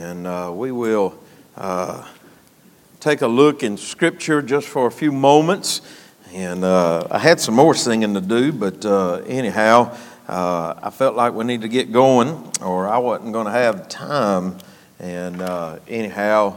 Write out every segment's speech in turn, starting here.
and uh, we will uh, take a look in Scripture just for a few moments. And uh, I had some more singing to do, but uh, anyhow, uh, I felt like we need to get going, or I wasn't going to have time. And uh, anyhow,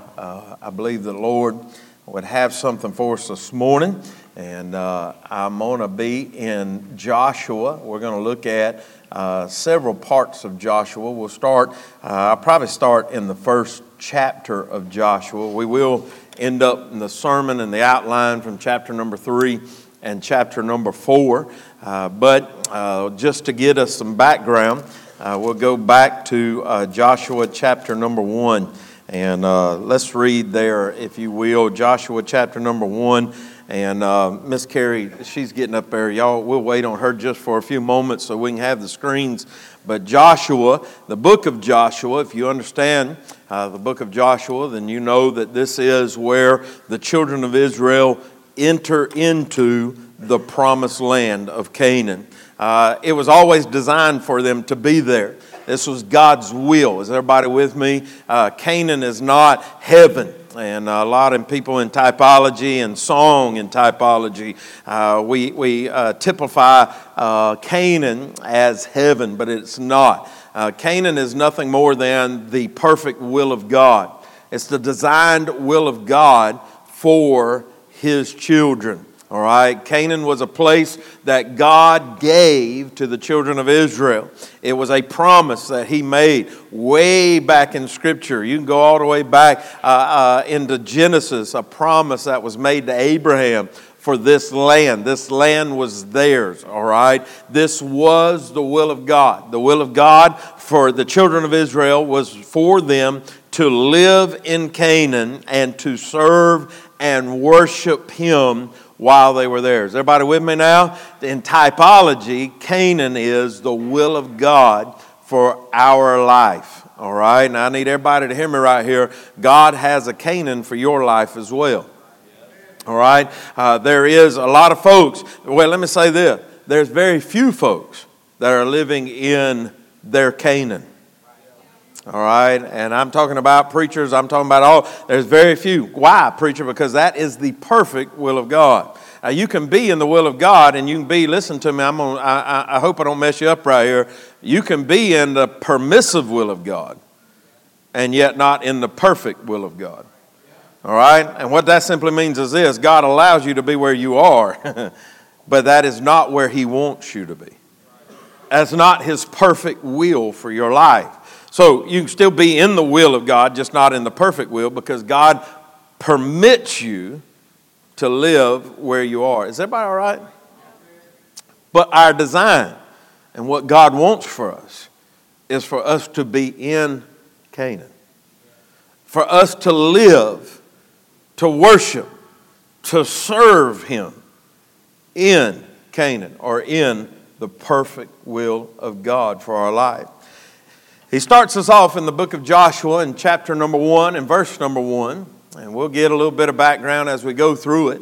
I believe the Lord would have something for us this morning. And I'm going to be in Joshua. We're going to look at uh, several parts of Joshua. We'll start, uh, I'll probably start in the first chapter of Joshua. We will end up in the sermon and the outline from chapter number three and chapter number four. Uh, but uh, just to get us some background, uh, we'll go back to uh, Joshua chapter number one. And let's read there, if you will, Joshua chapter number one. And uh, Miss Carrie, she's getting up there. Y'all, we'll wait on her just for a few moments so we can have the screens. But Joshua, the book of Joshua, if you understand uh, the book of Joshua, then you know that this is where the children of Israel enter into the promised land of Canaan. Uh, it was always designed for them to be there. This was God's will. Is everybody with me? Uh, Canaan is not heaven and a lot of people in typology and song in typology, uh, we, we uh, typify uh, Canaan as heaven, but it's not. Uh, Canaan is nothing more than the perfect will of God. It's the designed will of God for his children. All right, Canaan was a place that God gave to the children of Israel. It was a promise that He made way back in Scripture. You can go all the way back uh, uh, into Genesis, a promise that was made to Abraham for this land. This land was theirs, all right? This was the will of God. The will of God for the children of Israel was for them to live in Canaan and to serve and worship Him while they were there. Is everybody with me now? In typology, Canaan is the will of God for our life. All right? Now I need everybody to hear me right here. God has a Canaan for your life as well. All right? Uh, there is a lot of folks. Well, let me say this there's very few folks that are living in their Canaan. All right, and I'm talking about preachers, I'm talking about all, there's very few. Why, preacher? Because that is the perfect will of God. Now, you can be in the will of God and you can be, listen to me, I'm gonna, I, I hope I don't mess you up right here. You can be in the permissive will of God and yet not in the perfect will of God. All right? And what that simply means is this God allows you to be where you are, but that is not where He wants you to be. That's not His perfect will for your life. So you can still be in the will of God, just not in the perfect will, because God permits you to live where you are. Is everybody all right? But our design and what God wants for us is for us to be in Canaan, for us to live, to worship, to serve Him in Canaan or in the perfect will of God for our life. He starts us off in the book of Joshua in chapter number one and verse number one, and we'll get a little bit of background as we go through it.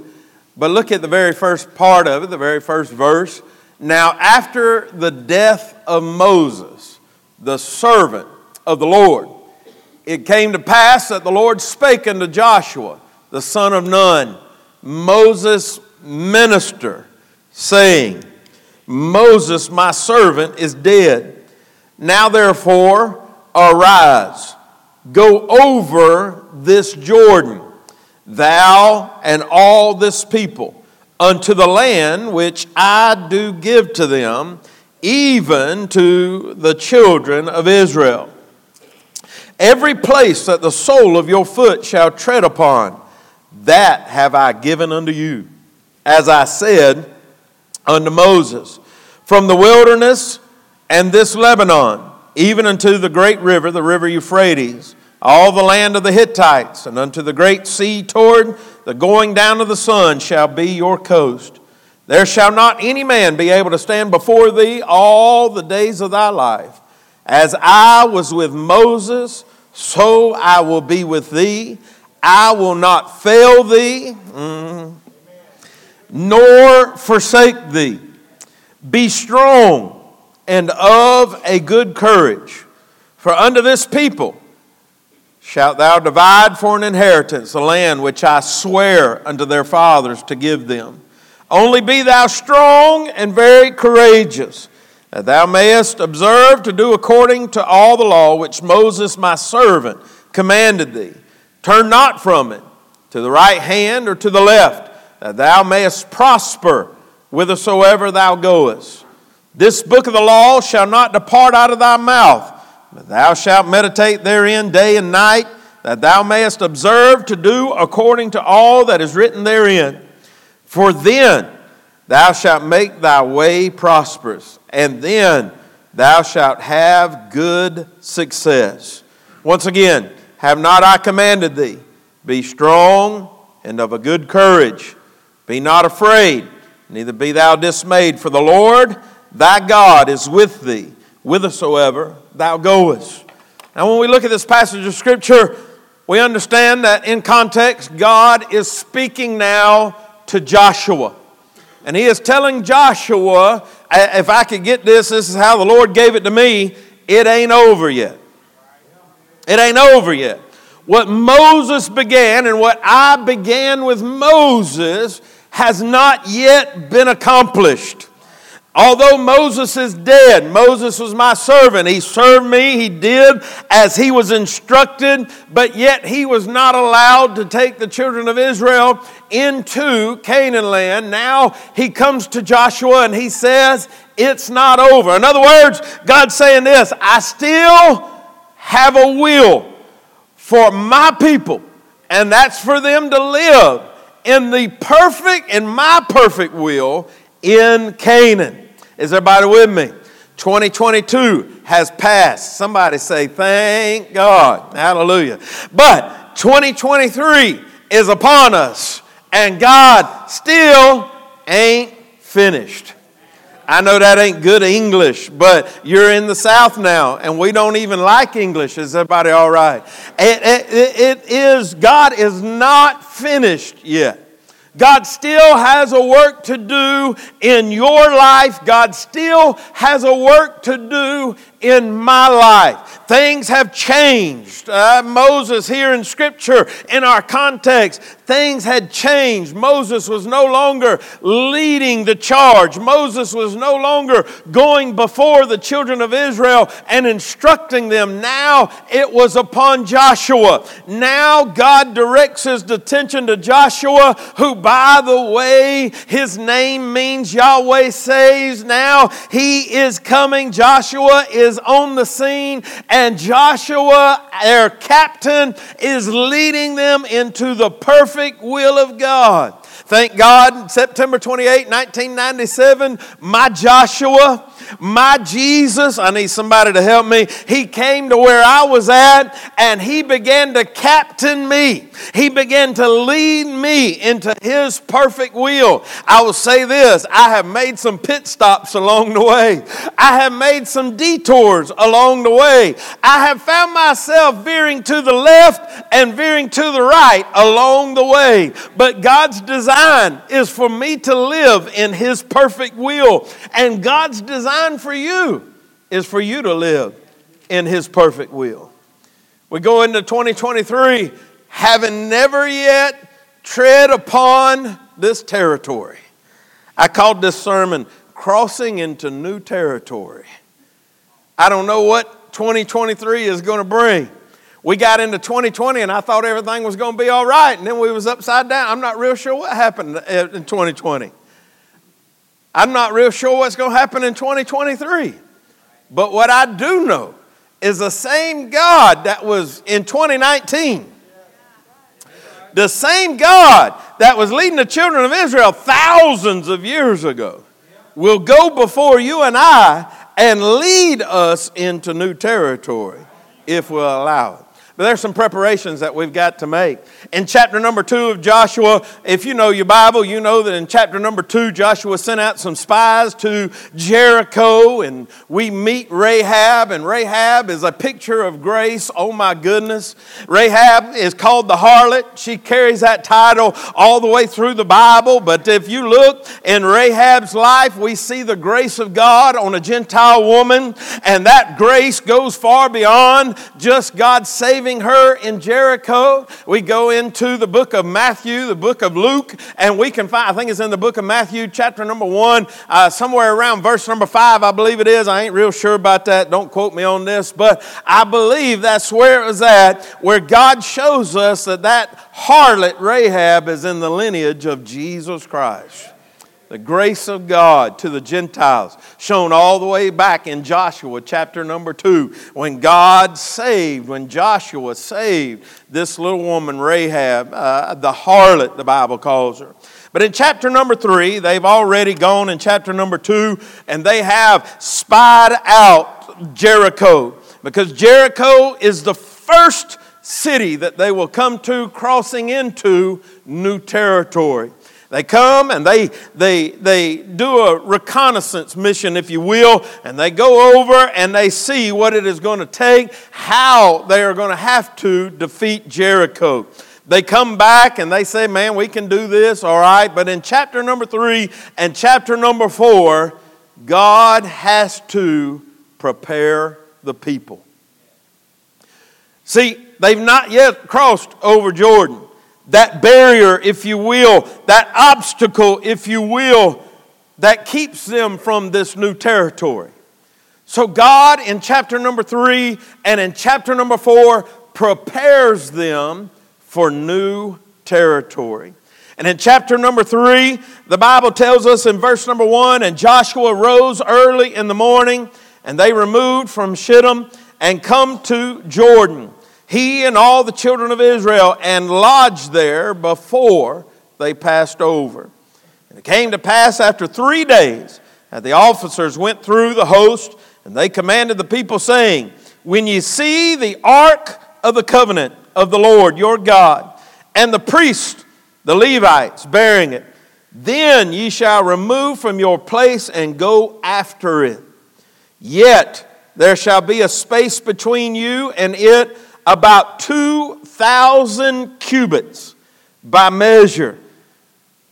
But look at the very first part of it, the very first verse. Now, after the death of Moses, the servant of the Lord, it came to pass that the Lord spake unto Joshua, the son of Nun, Moses' minister, saying, Moses, my servant, is dead. Now, therefore, arise, go over this Jordan, thou and all this people, unto the land which I do give to them, even to the children of Israel. Every place that the sole of your foot shall tread upon, that have I given unto you, as I said unto Moses. From the wilderness and this Lebanon, even unto the great river, the river Euphrates, all the land of the Hittites, and unto the great sea toward the going down of the sun shall be your coast. There shall not any man be able to stand before thee all the days of thy life. As I was with Moses, so I will be with thee. I will not fail thee, mm, nor forsake thee. Be strong and of a good courage. For unto this people shalt thou divide for an inheritance the land which I swear unto their fathers to give them. Only be thou strong and very courageous, that thou mayest observe to do according to all the law which Moses my servant commanded thee. Turn not from it to the right hand or to the left, that thou mayest prosper whithersoever thou goest. This book of the law shall not depart out of thy mouth, but thou shalt meditate therein day and night, that thou mayest observe to do according to all that is written therein. For then thou shalt make thy way prosperous, and then thou shalt have good success. Once again, have not I commanded thee? Be strong and of a good courage. Be not afraid, neither be thou dismayed, for the Lord thy God is with thee, whithersoever thou goest. Now, when we look at this passage of Scripture, we understand that in context, God is speaking now to Joshua. And he is telling Joshua, if I could get this, this is how the Lord gave it to me, it ain't over yet. It ain't over yet. What Moses began and what I began with Moses has not yet been accomplished. Although Moses is dead, Moses was my servant. He served me, he did as he was instructed, but yet he was not allowed to take the children of Israel into Canaan land. Now he comes to Joshua and he says, It's not over. In other words, God's saying this I still have a will for my people, and that's for them to live in the perfect, in my perfect will in Canaan. Is everybody with me? 2022 has passed. Somebody say, Thank God. Hallelujah. But 2023 is upon us, and God still ain't finished. I know that ain't good English, but you're in the South now, and we don't even like English. Is everybody all right? it, it, it is, God is not finished yet. God still has a work to do in your life. God still has a work to do in my life. Things have changed. Uh, Moses, here in Scripture, in our context, things had changed. Moses was no longer leading the charge. Moses was no longer going before the children of Israel and instructing them. Now it was upon Joshua. Now God directs his attention to Joshua, who, by the way, his name means Yahweh saves. Now he is coming. Joshua is is on the scene, and Joshua, their captain, is leading them into the perfect will of God. Thank God, September 28, 1997, my Joshua, my Jesus, I need somebody to help me. He came to where I was at and he began to captain me. He began to lead me into his perfect will. I will say this I have made some pit stops along the way, I have made some detours along the way. I have found myself veering to the left and veering to the right along the way. But God's design is for me to live in His perfect will. And God's design for you is for you to live in His perfect will. We go into 2023 having never yet tread upon this territory. I called this sermon Crossing into New Territory. I don't know what 2023 is going to bring we got into 2020 and I thought everything was going to be all right, and then we was upside down. I'm not real sure what happened uh, in 2020. I'm not real sure what's going to happen in 2023. But what I do know is the same God that was in 2019, the same God that was leading the children of Israel thousands of years ago, will go before you and I and lead us into new territory if we'll allow it. But there's some preparations that we've got to make. In chapter number two of Joshua, if you know your Bible, you know that in chapter number two, Joshua sent out some spies to Jericho, and we meet Rahab, and Rahab is a picture of grace. Oh my goodness. Rahab is called the harlot. She carries that title all the way through the Bible. But if you look in Rahab's life, we see the grace of God on a Gentile woman, and that grace goes far beyond just God saving her in Jericho. We go into the book of Matthew, the book of Luke, and we can find, I think it's in the book of Matthew, chapter number one, uh, somewhere around verse number five, I believe it is. I ain't real sure about that. Don't quote me on this, but I believe that's where it was at, where God shows us that that harlot Rahab is in the lineage of Jesus Christ the grace of God to the Gentiles, shown all the way back in Joshua chapter number two, when God saved, when Joshua saved this little woman, Rahab, uh, the harlot, the Bible calls her. But in chapter number three, they've already gone in chapter number two, and they have spied out Jericho, because Jericho is the first city that they will come to crossing into new territory. They come and they, they, they do a reconnaissance mission, if you will, and they go over and they see what it is going to take, how they are going to have to defeat Jericho. They come back and they say, Man, we can do this, all right. But in chapter number three and chapter number four, God has to prepare the people. See, they've not yet crossed over Jordan that barrier, if you will, that obstacle, if you will, that keeps them from this new territory. So, God in chapter number three and in chapter number four prepares them for new territory. And in chapter number three, the Bible tells us in verse number one, and Joshua rose early in the morning, and they removed from Shittim and come to Jordan he and all the children of Israel, and lodged there before they passed over. And it came to pass after three days that the officers went through the host, and they commanded the people, saying, When ye see the ark of the covenant of the Lord your God, and the priest, the Levites, bearing it, then ye shall remove from your place and go after it. Yet there shall be a space between you and it about 2,000 cubits by measure.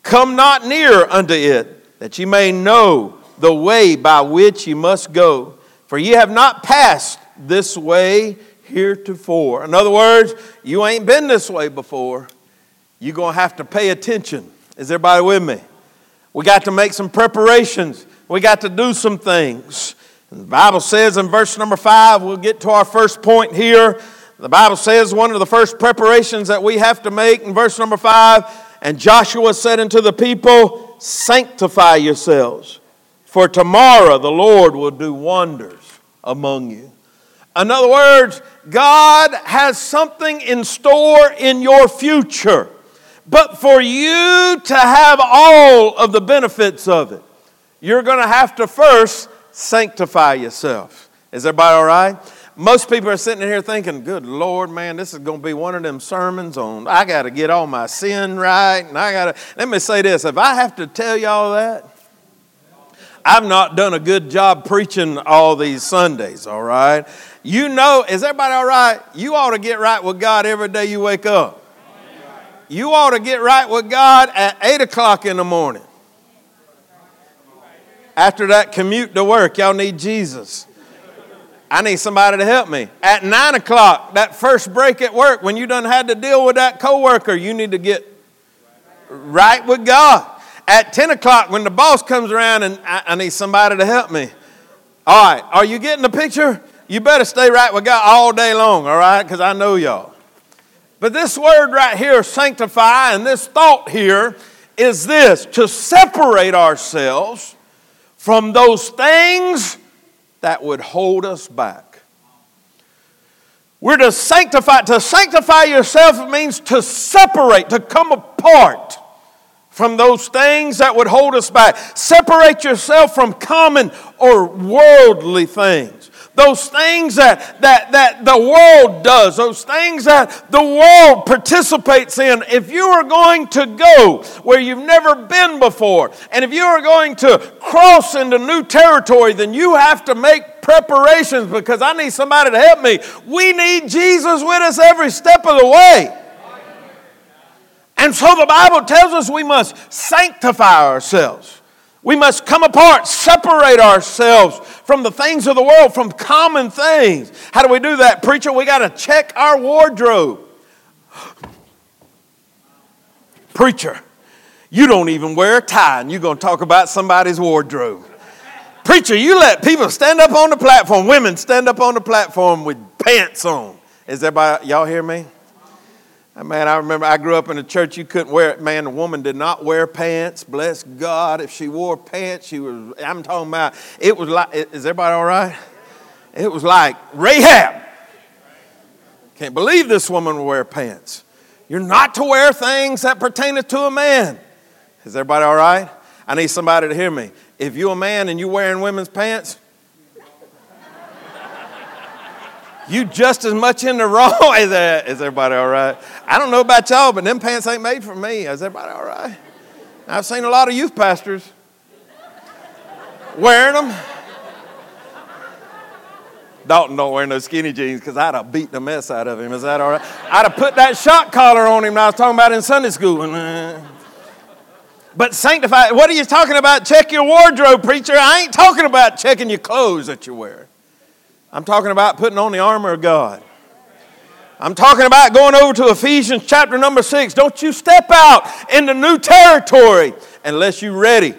Come not near unto it, that ye may know the way by which ye must go. For ye have not passed this way heretofore. In other words, you ain't been this way before. You're going to have to pay attention. Is everybody with me? We got to make some preparations. We got to do some things. The Bible says in verse number five, we'll get to our first point here the Bible says one of the first preparations that we have to make in verse number five, and Joshua said unto the people, Sanctify yourselves, for tomorrow the Lord will do wonders among you. In other words, God has something in store in your future. But for you to have all of the benefits of it, you're going to have to first sanctify yourself. Is everybody all right? Most people are sitting in here thinking, good Lord, man, this is going to be one of them sermons on, I got to get all my sin right. And I got to, let me say this if I have to tell y'all that, I've not done a good job preaching all these Sundays, all right? You know, is everybody all right? You ought to get right with God every day you wake up. You ought to get right with God at 8 o'clock in the morning. After that commute to work, y'all need Jesus. I need somebody to help me. At nine o'clock, that first break at work, when you done had to deal with that coworker, you need to get right with God. At 10 o'clock, when the boss comes around and I, I need somebody to help me. All right, are you getting the picture? You better stay right with God all day long, all right? Because I know y'all. But this word right here, sanctify, and this thought here is this to separate ourselves from those things that would hold us back. We're to sanctify. To sanctify yourself means to separate, to come apart from those things that would hold us back. Separate yourself from common or worldly things those things that, that, that the world does, those things that the world participates in, if you are going to go where you've never been before, and if you are going to cross into new territory, then you have to make preparations because I need somebody to help me. We need Jesus with us every step of the way. And so the Bible tells us we must sanctify ourselves. We must come apart, separate ourselves from the things of the world, from common things. How do we do that, preacher? We got to check our wardrobe. Preacher, you don't even wear a tie, and you're going to talk about somebody's wardrobe. Preacher, you let people stand up on the platform, women stand up on the platform with pants on. Is everybody, y'all hear me? Uh, man, I remember I grew up in a church you couldn't wear it. Man, a woman did not wear pants. Bless God. If she wore pants, she was, I'm talking about, it was like, is everybody all right? It was like Rahab. Can't believe this woman will wear pants. You're not to wear things that pertain to a man. Is everybody all right? I need somebody to hear me. If you're a man and you're wearing women's pants, you just as much in the wrong. Is, is everybody all right? I don't know about y'all, but them pants ain't made for me. Is everybody all right? I've seen a lot of youth pastors wearing them. Dalton don't wear no skinny jeans because I'd have beat the mess out of him. Is that all right? I'd have put that shock collar on him I was talking about in Sunday school. Uh, but sanctify, what are you talking about? Check your wardrobe, preacher. I ain't talking about checking your clothes that you wear. I'm talking about putting on the armor of God. I'm talking about going over to Ephesians chapter number six. Don't you step out into new territory unless you're ready.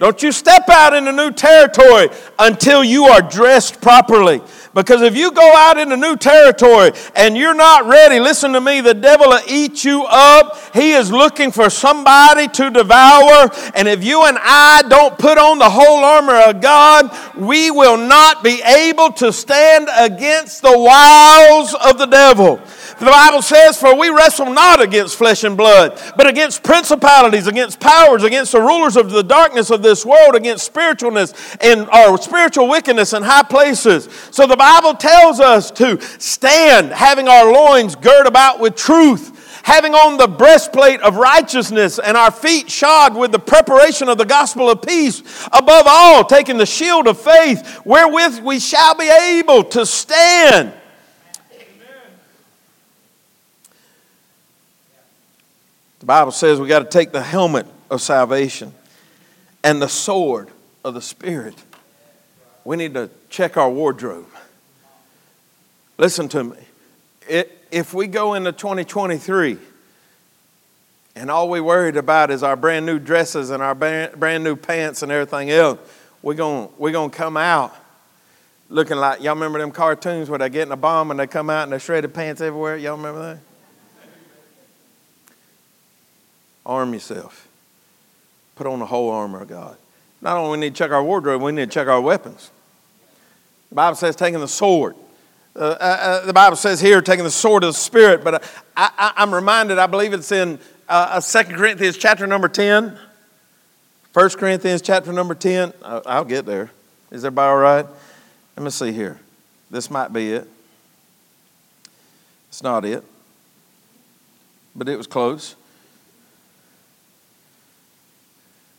Don't you step out into new territory until you are dressed properly. Because if you go out into new territory and you're not ready, listen to me, the devil will eat you up. He is looking for somebody to devour. And if you and I don't put on the whole armor of God, we will not be able to stand against the wiles of the devil. The Bible says, For we wrestle not against flesh and blood, but against principalities, against powers, against the rulers of the darkness of this world, against spiritualness and or spiritual wickedness in high places. So the Bible tells us to stand, having our loins girt about with truth having on the breastplate of righteousness and our feet shod with the preparation of the gospel of peace. Above all, taking the shield of faith, wherewith we shall be able to stand The Bible says we got to take the helmet of salvation and the sword of the Spirit. We need to check our wardrobe. Listen to me. If we go into 2023 and all we worried about is our brand new dresses and our brand new pants and everything else, we're going we're gonna come out looking like, y'all remember them cartoons where they get in a bomb and they come out and they shredded pants everywhere? Y'all remember that? Arm yourself. Put on the whole armor of God. Not only we need to check our wardrobe, we need to check our weapons. The Bible says taking the sword. Uh, uh, uh the Bible says here taking the sword of the Spirit, but I, am reminded, I believe it's in uh, 2 uh, Corinthians chapter number 10. 1 Corinthians chapter number 10. I'll get there. Is everybody all right? Let me see here. This might be it. It's not it, but it was close.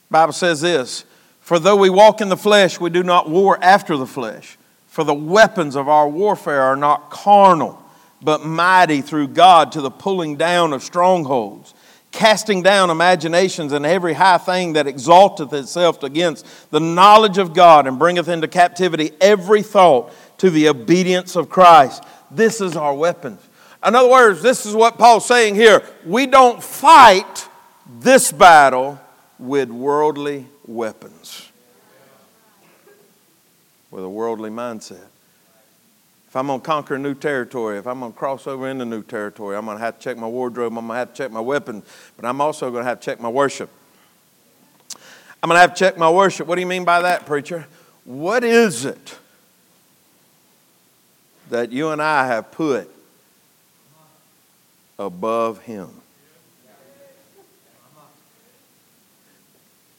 Bible says this For though we walk in the flesh, we do not war after the flesh. For the weapons of our warfare are not carnal, but mighty through God to the pulling down of strongholds, casting down imaginations and every high thing that exalteth itself against the knowledge of God, and bringeth into captivity every thought to the obedience of Christ. This is our weapons. In other words, this is what Paul's saying here. We don't fight this battle with worldly weapons, with a worldly mindset. If I'm going to conquer new territory, if I'm going to cross over into new territory, I'm going to have to check my wardrobe, I'm going to have to check my weapons, but I'm also going to have to check my worship. I'm going to have to check my worship. What do you mean by that, preacher? What is it that you and I have put above Him?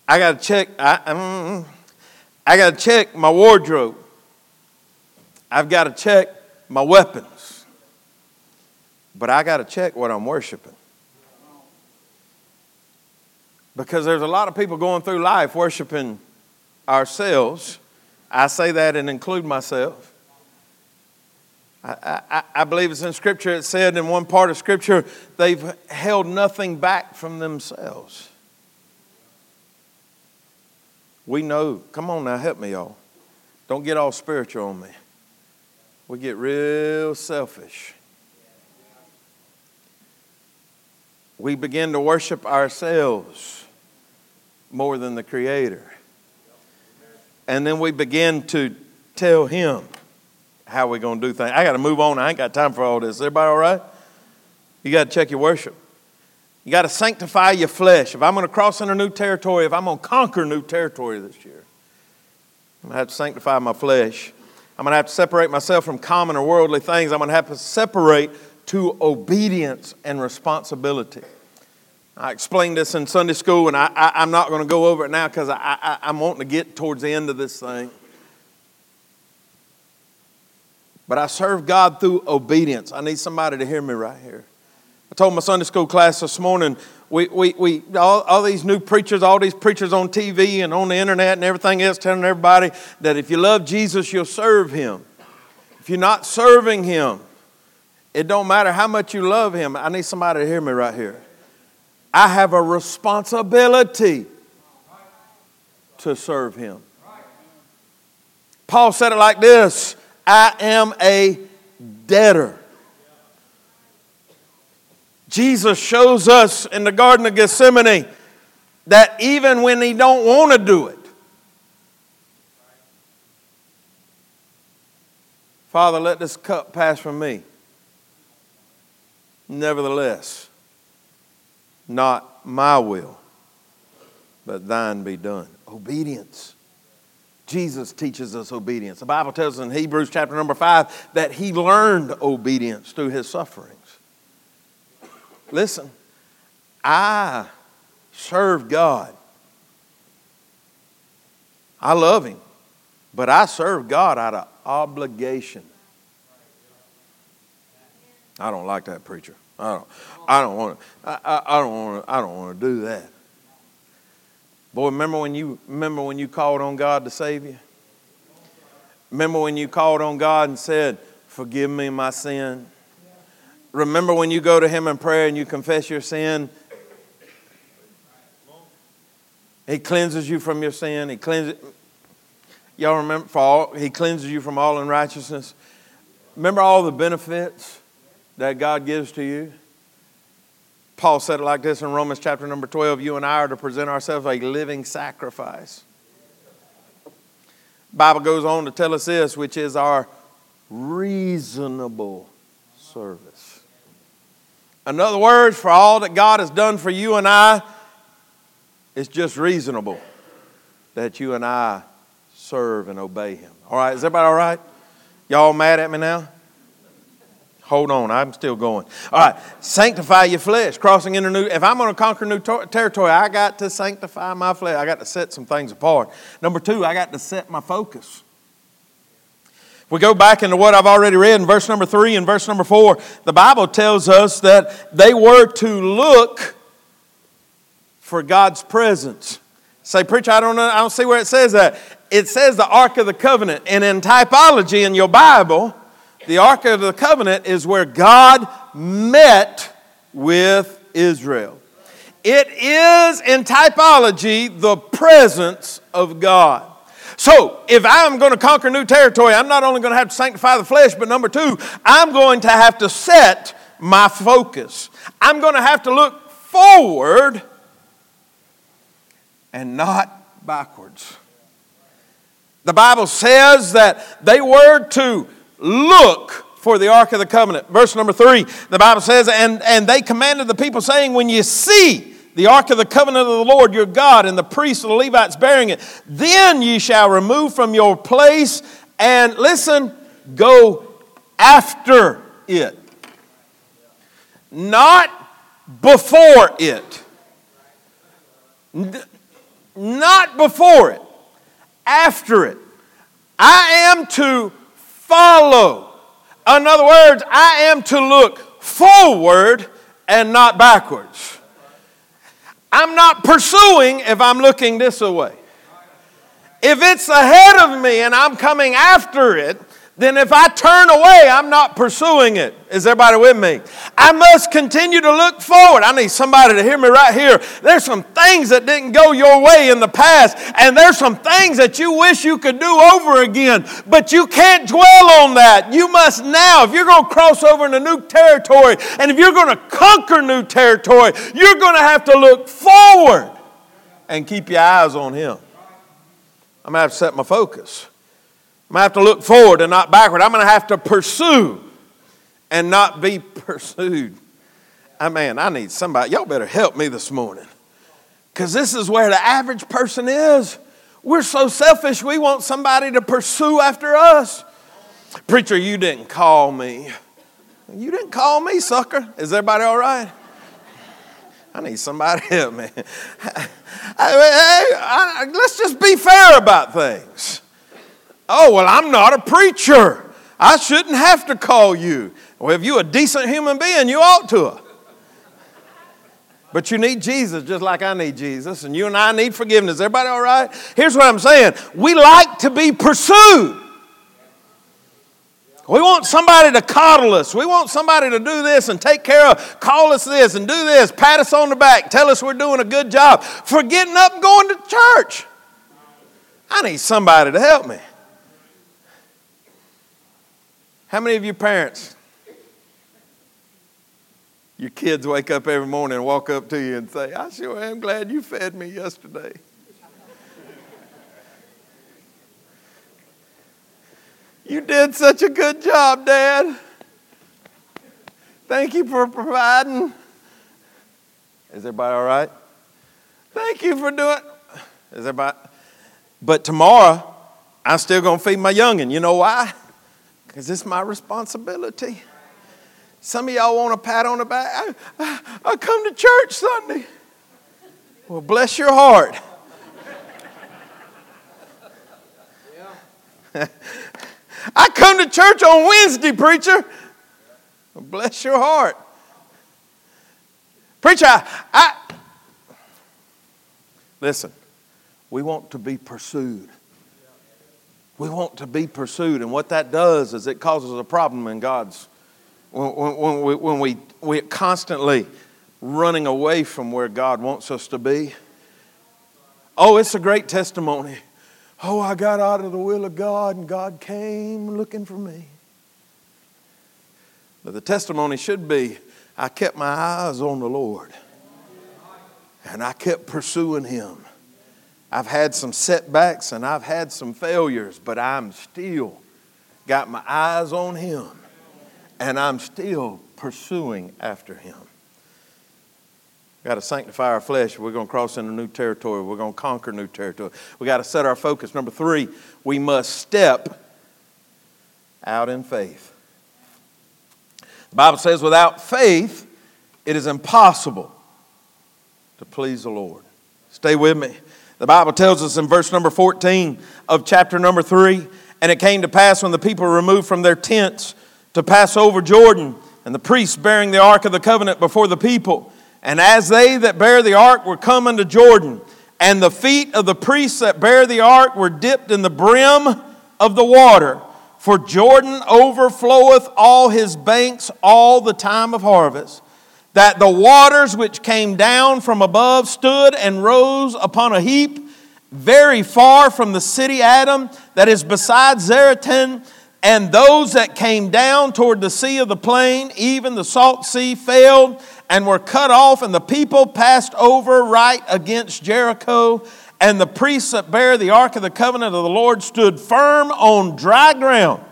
I got to check. I, um, I got to check my wardrobe. I've got to check my weapons. But I got to check what I'm worshiping. Because there's a lot of people going through life worshiping ourselves. I say that and include myself. I, I, I, believe it's in Scripture. It said in one part of Scripture, they've held nothing back from themselves. We know, come on now, help me, y'all. Don't get all spiritual on me. We get real selfish. We begin to worship ourselves more than the Creator. And then we begin to tell Him how we're going to do things. I got to move on. I ain't got time for all this. Everybody all right? You got to check your worship. You got to sanctify your flesh. If I'm going to cross into new territory, if I'm going to conquer new territory this year, I'm going to have to sanctify my flesh. I'm going to have to separate myself from common or worldly things. I'm going to have to separate to obedience and responsibility. I explained this in Sunday school, and I, am not going to go over it now because I, I, I'm wanting to get towards the end of this thing. But I serve God through obedience. I need somebody to hear me right here. I told my Sunday school class this morning, we, we, we all, all these new preachers, all these preachers on TV and on the internet and everything else telling everybody that if you love Jesus, you'll serve him. If you're not serving him, it don't matter how much you love him. I need somebody to hear me right here. I have a responsibility to serve him. Paul said it like this I am a debtor. Jesus shows us in the Garden of Gethsemane that even when he don't want to do it, Father, let this cup pass from me. Nevertheless, not my will, but thine be done. Obedience. Jesus teaches us obedience. The Bible tells us in Hebrews chapter number 5 that he learned obedience through his sufferings. Listen, I serve God. I love him, but I serve God out of obligation. I don't like that preacher. I don't. I don't want to. I, I, don't want to. I don't want to do that. Boy, remember when you remember when you called on God to save you? Remember when you called on God and said, "Forgive me my sin." Remember when you go to Him in prayer and you confess your sin? He cleanses you from your sin. He cleanses. Y'all remember? For all, he cleanses you from all unrighteousness. Remember all the benefits that God gives to you. Paul said it like this in Romans chapter number 12 you and I are to present ourselves a living sacrifice. Bible goes on to tell us this, which is our reasonable service. In other words, for all that God has done for you and I, it's just reasonable that you and I serve and obey Him. All right, is everybody all right? Y'all mad at me now? Hold on, I'm still going. All right, sanctify your flesh. Crossing into new. If I'm going to conquer new territory, I got to sanctify my flesh. I got to set some things apart. Number two, I got to set my focus. We go back into what I've already read in verse number three and verse number four. The Bible tells us that they were to look for God's presence. Say, preacher, I don't know. I don't see where it says that. It says the Ark of the Covenant, and in typology in your Bible the Ark of the Covenant is where God met with Israel. It is, in typology, the presence of God. So, if I'm going to conquer new territory, I'm not only going to have to sanctify the flesh, but number two, I'm going to have to set my focus. I'm going to have to look forward and not backwards. The Bible says that they were to look for the Ark of the Covenant. Verse number three, the Bible says, and, and they commanded the people, saying, When you see the Ark of the Covenant of the Lord your God and the priests and the Levites bearing it, then ye shall remove from your place and listen, go after it. Not before it. Not before it. After it. I am to follow. In other words, I am to look forward and not backwards. I'm not pursuing if I'm looking this way. If it's ahead of me and I'm coming after it, then if I turn away, I'm not pursuing it. Is everybody with me? I must continue to look forward. I need somebody to hear me right here. There's some things that didn't go your way in the past, and there's some things that you wish you could do over again, but you can't dwell on that. You must now, if you're going to cross over into new territory, and if you're going to conquer new territory, you're going to have to look forward and keep your eyes on Him. I'm going to have to set my focus. I'm going to have to look forward and not backward. I'm going to have to pursue and not be pursued. I mean, I need somebody. Y'all better help me this morning. Because this is where the average person is. We're so selfish, we want somebody to pursue after us. Preacher, you didn't call me. You didn't call me, sucker. Is everybody all right? I need somebody to help me. I, I, I, let's just be fair about things. Oh, well, I'm not a preacher. I shouldn't have to call you. Well, if you're a decent human being, you ought to. But you need Jesus just like I need Jesus, and you and I need forgiveness. Everybody all right? Here's what I'm saying we like to be pursued. We want somebody to coddle us. We want somebody to do this and take care of, call us this and do this, pat us on the back, tell us we're doing a good job for getting up and going to church. I need somebody to help me. How many of you parents, your kids wake up every morning and walk up to you and say, I sure am glad you fed me yesterday? You did such a good job, Dad. Thank you for providing. Is everybody all right? Thank you for doing. Is everybody? But tomorrow, I'm still gonna feed my youngin. You know why? Because it's my responsibility. Some of y'all want a pat on the back. I, I, I come to church Sunday. Well, bless your heart. I come to church on Wednesday, preacher. Bless your heart. Preacher, I, I listen, we want to be pursued. We want to be pursued, and what that does is it causes a problem in God's. When, when, we, when we, we're constantly running away from where God wants us to be. Oh, it's a great testimony. Oh, I got out of the will of God and God came looking for me. But the testimony should be I kept my eyes on the Lord and I kept pursuing Him. I've had some setbacks and I've had some failures, but I'm still got my eyes on Him and I'm still pursuing after Him got to sanctify our flesh. We're going to cross into new territory. We're going to conquer new territory. We got to set our focus. Number three, we must step out in faith. The Bible says, without faith, it is impossible to please the Lord. Stay with me. The Bible tells us in verse number 14 of chapter number 3 And it came to pass when the people removed from their tents to pass over Jordan, and the priests bearing the ark of the covenant before the people, and as they that bear the ark were come unto Jordan, and the feet of the priests that bear the ark were dipped in the brim of the water, for Jordan overfloweth all his banks all the time of harvest, that the waters which came down from above stood and rose upon a heap very far from the city Adam that is beside Zaretan, and those that came down toward the sea of the plain, even the salt sea, failed and were cut off, and the people passed over right against Jericho. And the priests that bear the ark of the covenant of the Lord stood firm on dry ground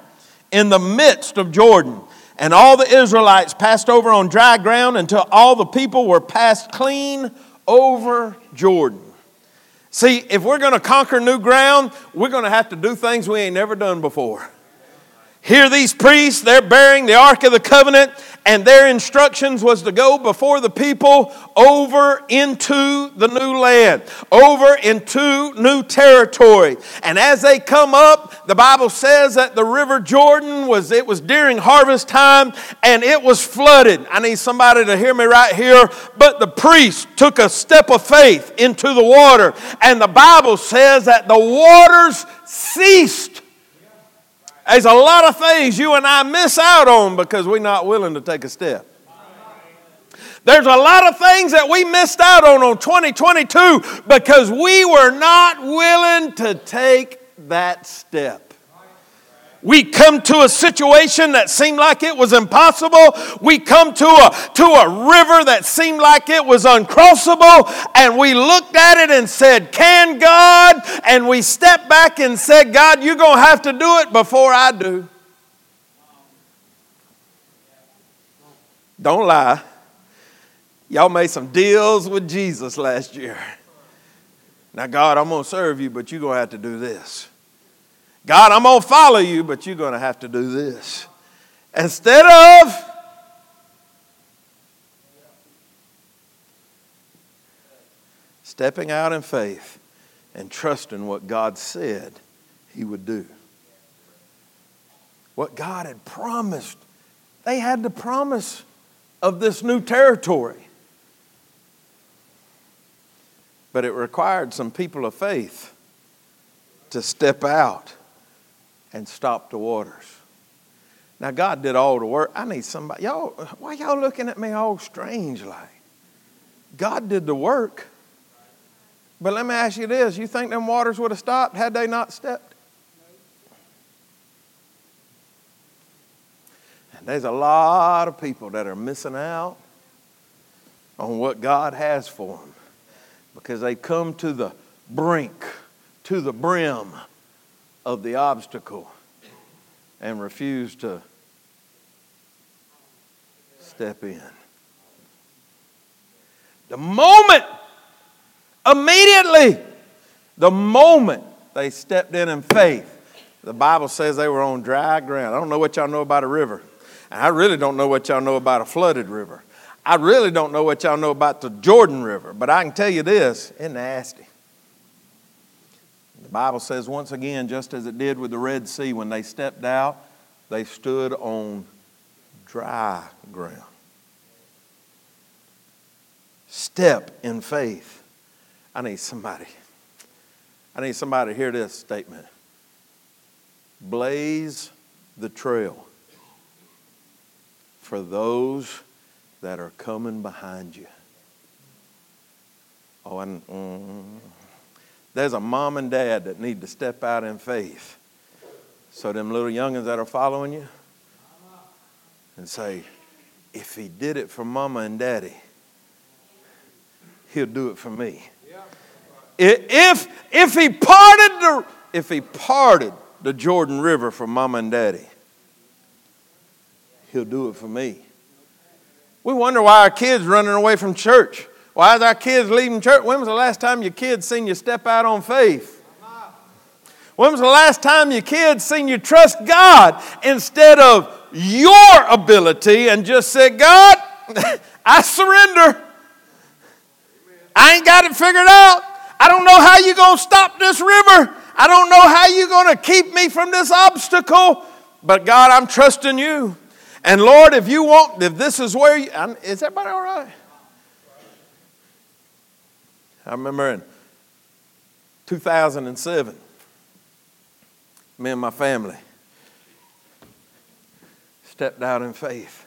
in the midst of Jordan. And all the Israelites passed over on dry ground until all the people were passed clean over Jordan. See, if we're going to conquer new ground, we're going to have to do things we ain't never done before. Here, these priests, they're bearing the Ark of the Covenant, and their instructions was to go before the people over into the new land, over into new territory. And as they come up, the Bible says that the river Jordan was, it was during harvest time, and it was flooded. I need somebody to hear me right here. But the priest took a step of faith into the water, and the Bible says that the waters ceased There's a lot of things you and I miss out on because we're not willing to take a step. There's a lot of things that we missed out on on 2022 because we were not willing to take that step. We come to a situation that seemed like it was impossible. We come to a, to a river that seemed like it was uncrossable. And we looked at it and said, Can God? And we stepped back and said, God, you're going to have to do it before I do. Don't lie. Y'all made some deals with Jesus last year. Now, God, I'm going to serve you, but you're going to have to do this. God, I'm going to follow you, but you're going to have to do this. Instead of stepping out in faith and trusting what God said He would do. What God had promised. They had the promise of this new territory. But it required some people of faith to step out and stop the waters. Now, God did all the work. I need somebody. Y'all, why y'all looking at me all strange like? God did the work. But let me ask you this you think them waters would have stopped had they not stepped? And there's a lot of people that are missing out on what God has for them because they come to the brink, to the brim of the obstacle and refuse to step in. The moment, immediately, the moment they stepped in in faith, the Bible says they were on dry ground. I don't know what y'all know about a river. And I really don't know what y'all know about a flooded river. I really don't know what y'all know about the Jordan River, but I can tell you this it's nasty. The Bible says, once again, just as it did with the Red Sea, when they stepped out, they stood on dry ground. Step in faith. I need somebody. I need somebody to hear this statement. Blaze the trail for those that are coming behind you. Oh, and, mm, there's a mom and dad that need to step out in faith. So, them little youngins that are following you, and say, if he did it for mama and daddy, he'll do it for me. If, if he parted the, if he parted the Jordan River for mama and daddy, he'll do it for me. We wonder why our kids running away from church. Why is our kids leaving church? When was the last time your kids seen you step out on faith? When was the last time your kids seen you trust God instead of your ability and just said, God, I surrender. I ain't got it figured out. I don't know how you're going to stop this river. I don't know how you're going to keep me from this obstacle. But God, I'm trusting you. And Lord, if you want, if this is where you, is everybody all right? I remember in 2007, me and my family stepped out in faith.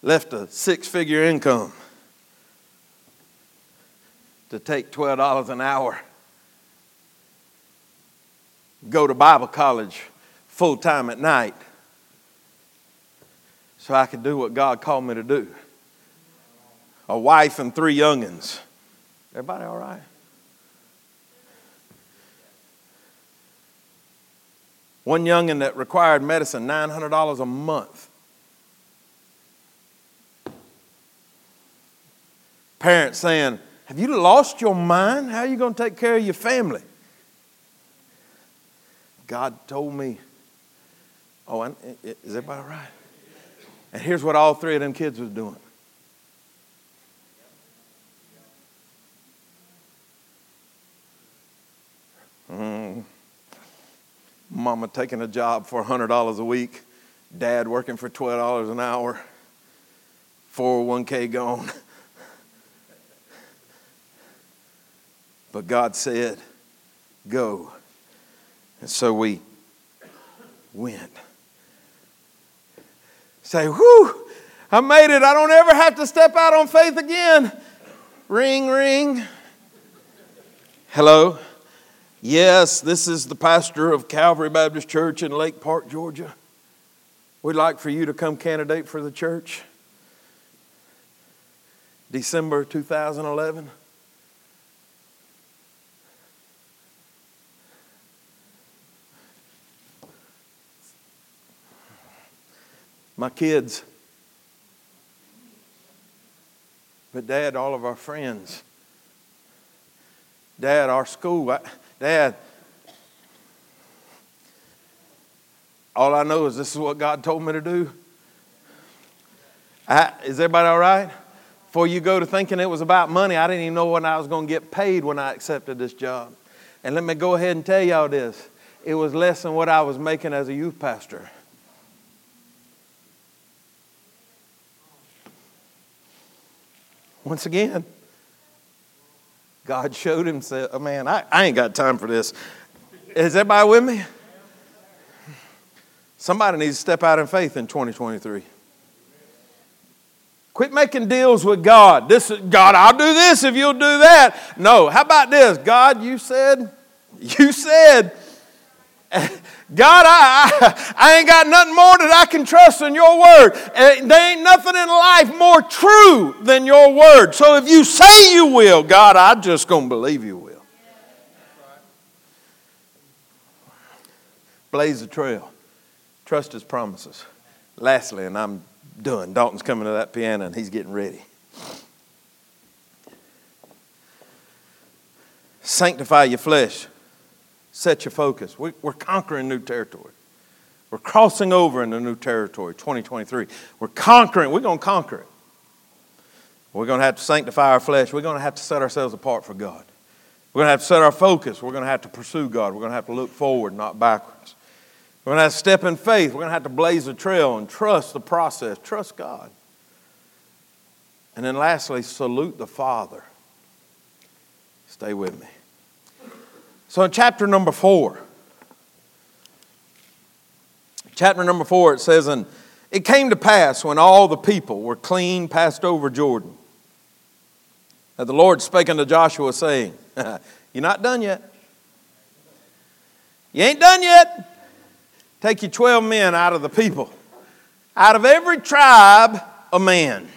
Left a six figure income to take $12 an hour, go to Bible college full time at night so I could do what God called me to do a wife and three youngins. Everybody all right? One youngin that required medicine, $900 a month. Parents saying, Have you lost your mind? How are you going to take care of your family? God told me, Oh, is everybody all right? And here's what all three of them kids was doing Mm. Mama taking a job for $100 a week, dad working for $12 an hour, 401k gone. but God said, Go And so we went. Say, whew, I made it. I don't ever have to step out on faith again. Ring, ring. Hello. Yes, this is the pastor of Calvary Baptist Church in Lake Park, Georgia. We'd like for you to come candidate for the church. December 2011. My kids. But, Dad, all of our friends. Dad, our school. Dad, all I know is this is what God told me to do. I, is everybody all right? Before you go to thinking it was about money, I didn't even know when I was going to get paid when I accepted this job. And let me go ahead and tell y'all this it was less than what I was making as a youth pastor. Once again, God showed himself. Oh man, I, I ain't got time for this. Is everybody with me? Somebody needs to step out in faith in 2023. Quit making deals with God. This God, I'll do this if you'll do that. No, how about this? God, you said, you said, God, I, I, I, ain't got nothing more that I can trust than your word. Eh, there ain't nothing in life more true than your word. So if you say you will, God, I'm just to believe you will. Blaze the trail. Trust his promises. Lastly, and I'm done. Dalton's coming to that piano and he's getting ready. Sanctify your flesh set your focus. We, are conquering new territory. We're crossing over into new territory, 2023. We're conquering, we're going to conquer it. We're going to have to sanctify our flesh. We're going to have to set ourselves apart for God. We're going to have to set our focus. We're going to have to pursue God. We're going to have to look forward, not backwards. We're going to have to step in faith. We're going to have to blaze a trail and trust the process. Trust God. And then lastly, salute the Father. Stay with me. So in chapter number four, chapter number four, it says, And it came to pass when all the people were clean passed over Jordan, that the Lord spake unto Joshua, saying, You're not done yet. You ain't done yet. Take you 12 men out of the people, out of every tribe, a man.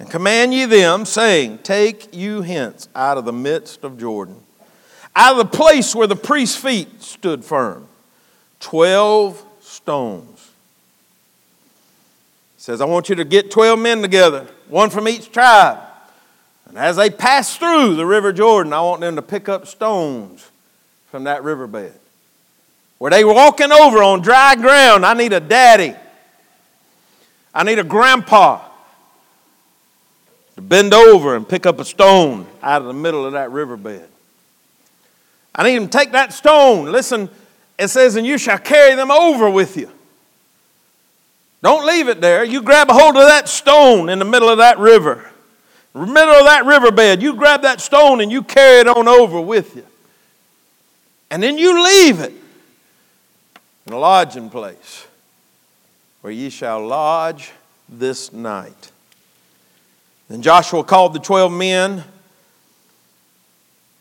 And command ye them, saying, Take you hence out of the midst of Jordan out of the place where the priest's feet stood firm. Twelve stones. He says, I want you to get 12 men together, one from each tribe. And as they pass through the River Jordan, I want them to pick up stones from that riverbed. Where they walking over on dry ground, I need a daddy. I need a grandpa to bend over and pick up a stone out of the middle of that riverbed. I need him to take that stone. Listen, it says, and you shall carry them over with you. Don't leave it there. You grab a hold of that stone in the middle of that river, middle of that riverbed. You grab that stone and you carry it on over with you. And then you leave it in a lodging place where ye shall lodge this night. Then Joshua called the twelve men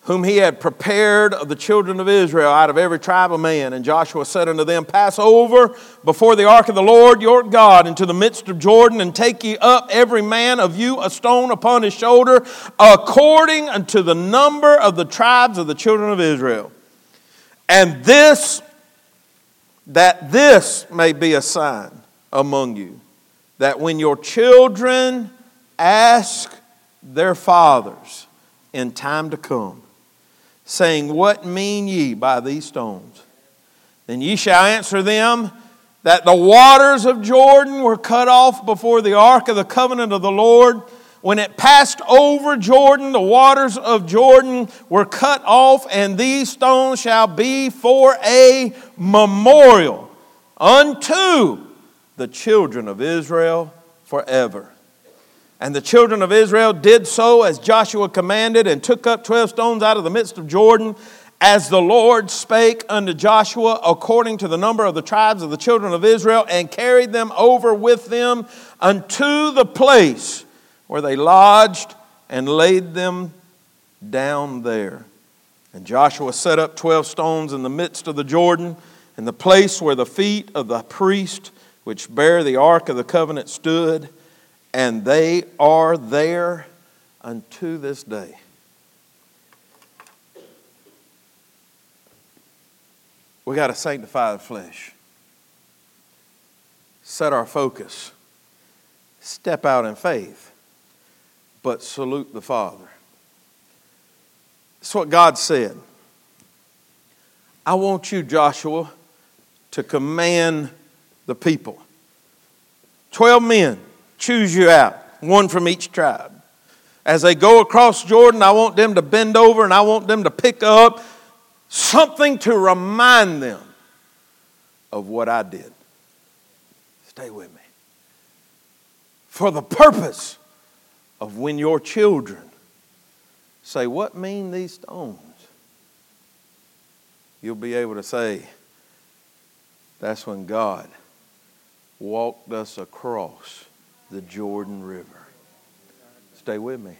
whom he had prepared of the children of Israel out of every tribe of man. And Joshua said unto them, Pass over before the ark of the Lord your God into the midst of Jordan, and take ye up every man of you a stone upon his shoulder, according unto the number of the tribes of the children of Israel. And this, that this may be a sign among you, that when your children ask their fathers in time to come, saying, What mean ye by these stones? Then ye shall answer them that the waters of Jordan were cut off before the ark of the covenant of the Lord. When it passed over Jordan, the waters of Jordan were cut off, and these stones shall be for a memorial unto the children of Israel forever. And the children of Israel did so as Joshua commanded and took up 12 stones out of the midst of Jordan as the Lord spake unto Joshua according to the number of the tribes of the children of Israel, and carried them over with them unto the place where they lodged and laid them down there. And Joshua set up 12 stones in the midst of the Jordan, in the place where the feet of the priest which bare the ark of the covenant stood, and they are there unto this day. We got to sanctify the flesh, set our focus, step out in faith, but salute the Father. That's what God said. I want you, Joshua, to command the people. Twelve men, choose you out, one from each tribe. As they go across Jordan, I want them to bend over and I want them to pick up something to remind them of what I did. Stay with me. For the purpose of when your children say, What mean these stones? You'll be able to say, That's when God walked us across the Jordan River. Stay with me.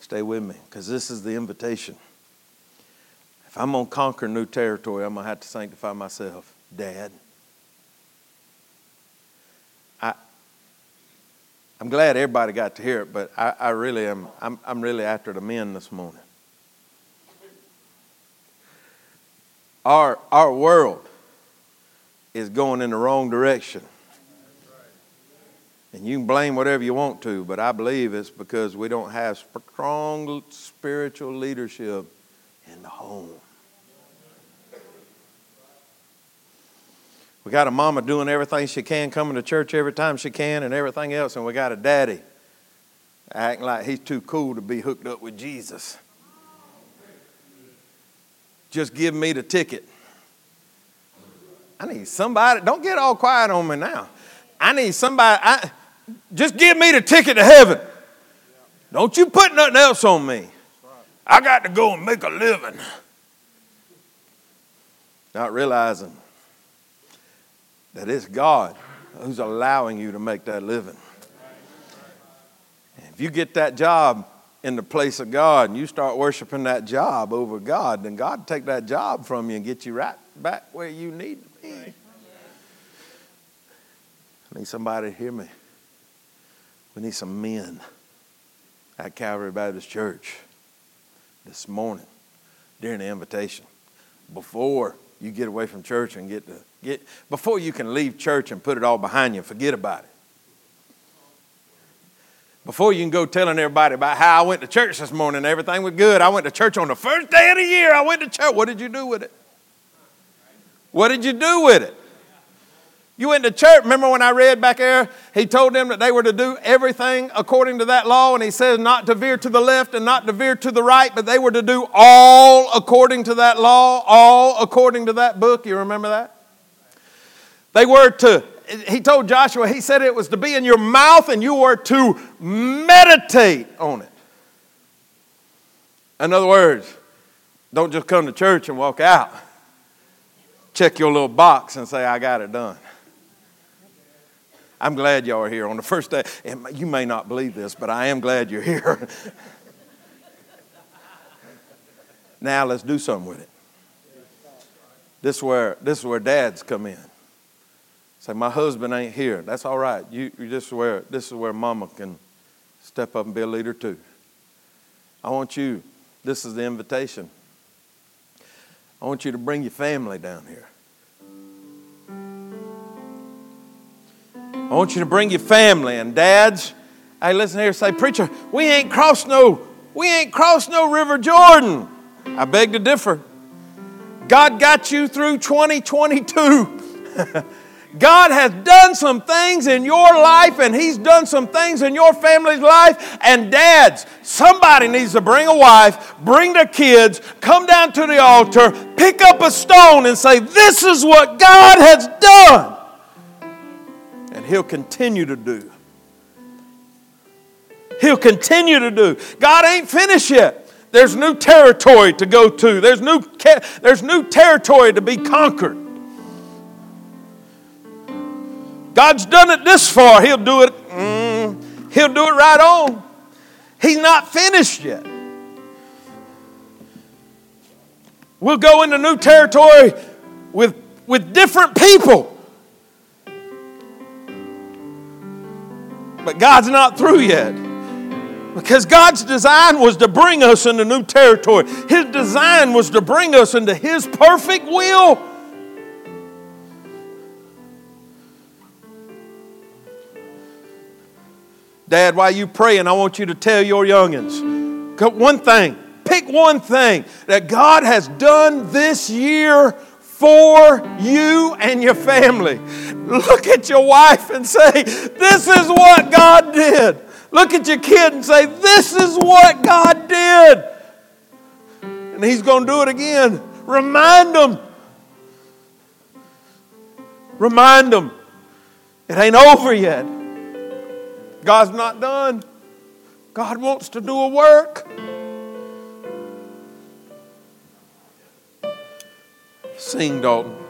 Stay with me, because this is the invitation. If I'm going to conquer new territory, I'm going to have to sanctify myself. Dad. I, I'm glad everybody got to hear it, but I, I really am, I'm, I'm really after the men this morning. Our, our world is going in the wrong direction. And you can blame whatever you want to, but I believe it's because we don't have strong spiritual leadership in the home. We got a mama doing everything she can, coming to church every time she can, and everything else, and we got a daddy acting like he's too cool to be hooked up with Jesus. Just give me the ticket. I need somebody, don't get all quiet on me now. I need somebody, I, just give me the ticket to heaven. Don't you put nothing else on me. I got to go and make a living. Not realizing that it's God who's allowing you to make that living. If you get that job in the place of God and you start worshiping that job over God, then God take that job from you and get you right back where you need to be. I need somebody to hear me. We need some men at Calvary Baptist Church this morning during the invitation. Before you get away from church and get to get before you can leave church and put it all behind you forget about it. Before you can go telling everybody about how i went to church this morning everything was good. I went to church on the first day of the year. I went to church. What did you do with it? What did you do with it you went to church. Remember when I read back there? He told them that they were to do everything according to that law, and he says not to veer to the left and not to veer to the right, but they were to do all according to that law, all according to that book. You remember that? They were to, he told Joshua, he said it was to be in your mouth and you were to meditate on it. In other words, don't just come to church and walk out. Check your little box and say, I got it done. I'm glad y'all are here on the first day. And you may not believe this, but I am glad you're here. now let's do something with it. This is where this is where dads come in. Say, my husband ain't here. That's all right. You, you this is where this is where mama can step up and be a leader too. I want you, this is the invitation. I want you to bring your family down here. I want you to bring your family and dads. Hey, listen here, say, preacher, we ain't crossed no, we ain't crossed no River Jordan. I beg to differ. God got you through 2022. God has done some things in your life and He's done some things in your family's life. And dads, somebody needs to bring a wife, bring their kids, come down to the altar, pick up a stone and say, This is what God has done He'll continue to do. He'll continue to do. God ain't finished yet. there's new territory to go to. There's new, there's new territory to be conquered. God's done it this far. He'll do it. Mm, he'll do it right on. He's not finished yet. We'll go into new territory with, with different people. But God's not through yet. Because God's design was to bring us into new territory. His design was to bring us into His perfect will. Dad, while you praying, I want you to tell your youngins one thing. Pick one thing that God has done this year for you and your family. Look at your wife and say, This is what God did. Look at your kid and say, This is what God did. And He's going to do it again. Remind them. Remind them. It ain't over yet. God's not done. God wants to do a work. Sing, Dalton.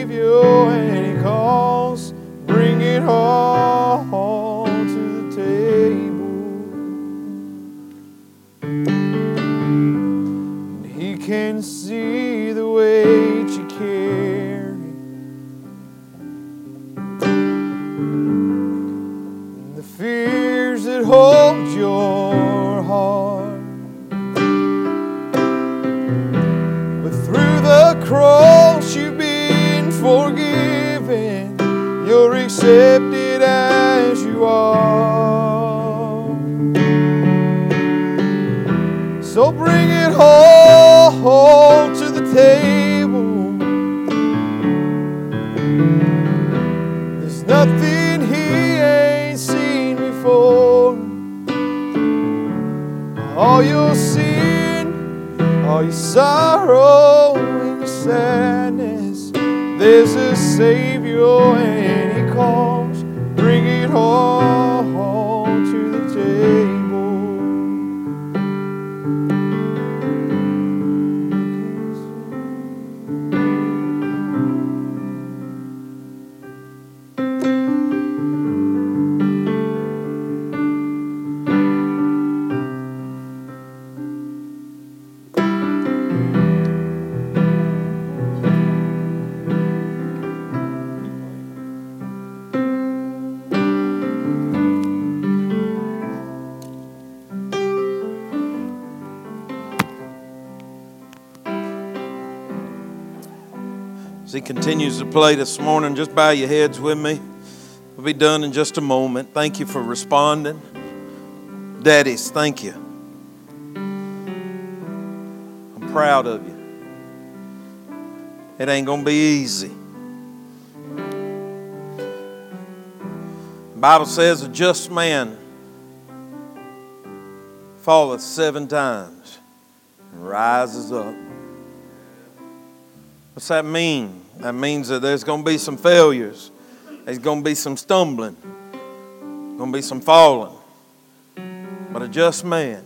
all your sorrow and your sadness. There's a Savior and He calls. Bring it home. Continues to play this morning, just bow your heads with me. We'll be done in just a moment. Thank you for responding. Daddies, thank you. I'm proud of you. It ain't going to be easy. Bible says a just man falleth seven times and rises up. What's that mean? That means that there's going to be some failures. There's going to be some stumbling. Going to be some falling. But a just man,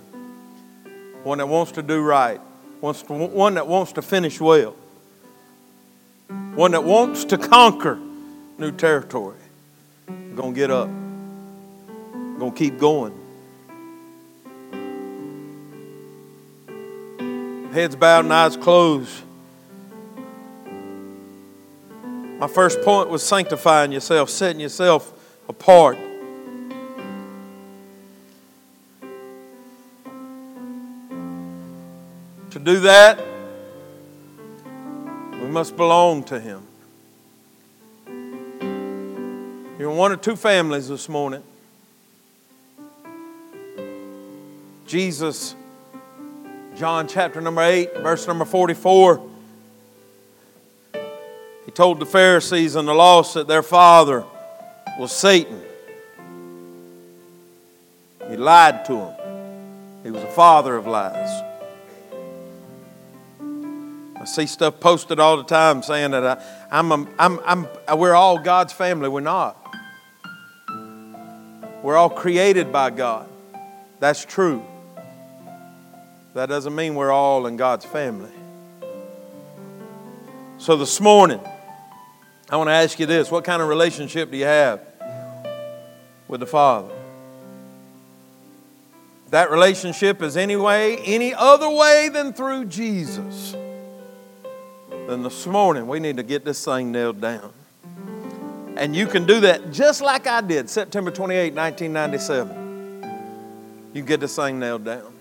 one that wants to do right, one that wants to finish well, one that wants to conquer new territory, going to get up, going to keep going. Heads bowed and eyes closed. My first point was sanctifying yourself, setting yourself apart. To do that, we must belong to Him. You're in one or two families this morning. Jesus, John chapter number 8, verse number 44 told the Pharisees and the lost that their father was Satan. He lied to them. He was a father of lies. I see stuff posted all the time saying that I, I'm, a, I'm, I'm, we're all God's family. We're not. We're all created by God. That's true. That doesn't mean we're all in God's family. So this morning, I want to ask you this what kind of relationship do you have with the Father? that relationship is any way, any other way than through Jesus, then this morning we need to get this thing nailed down. And you can do that just like I did September 28, 1997. You get this thing nailed down.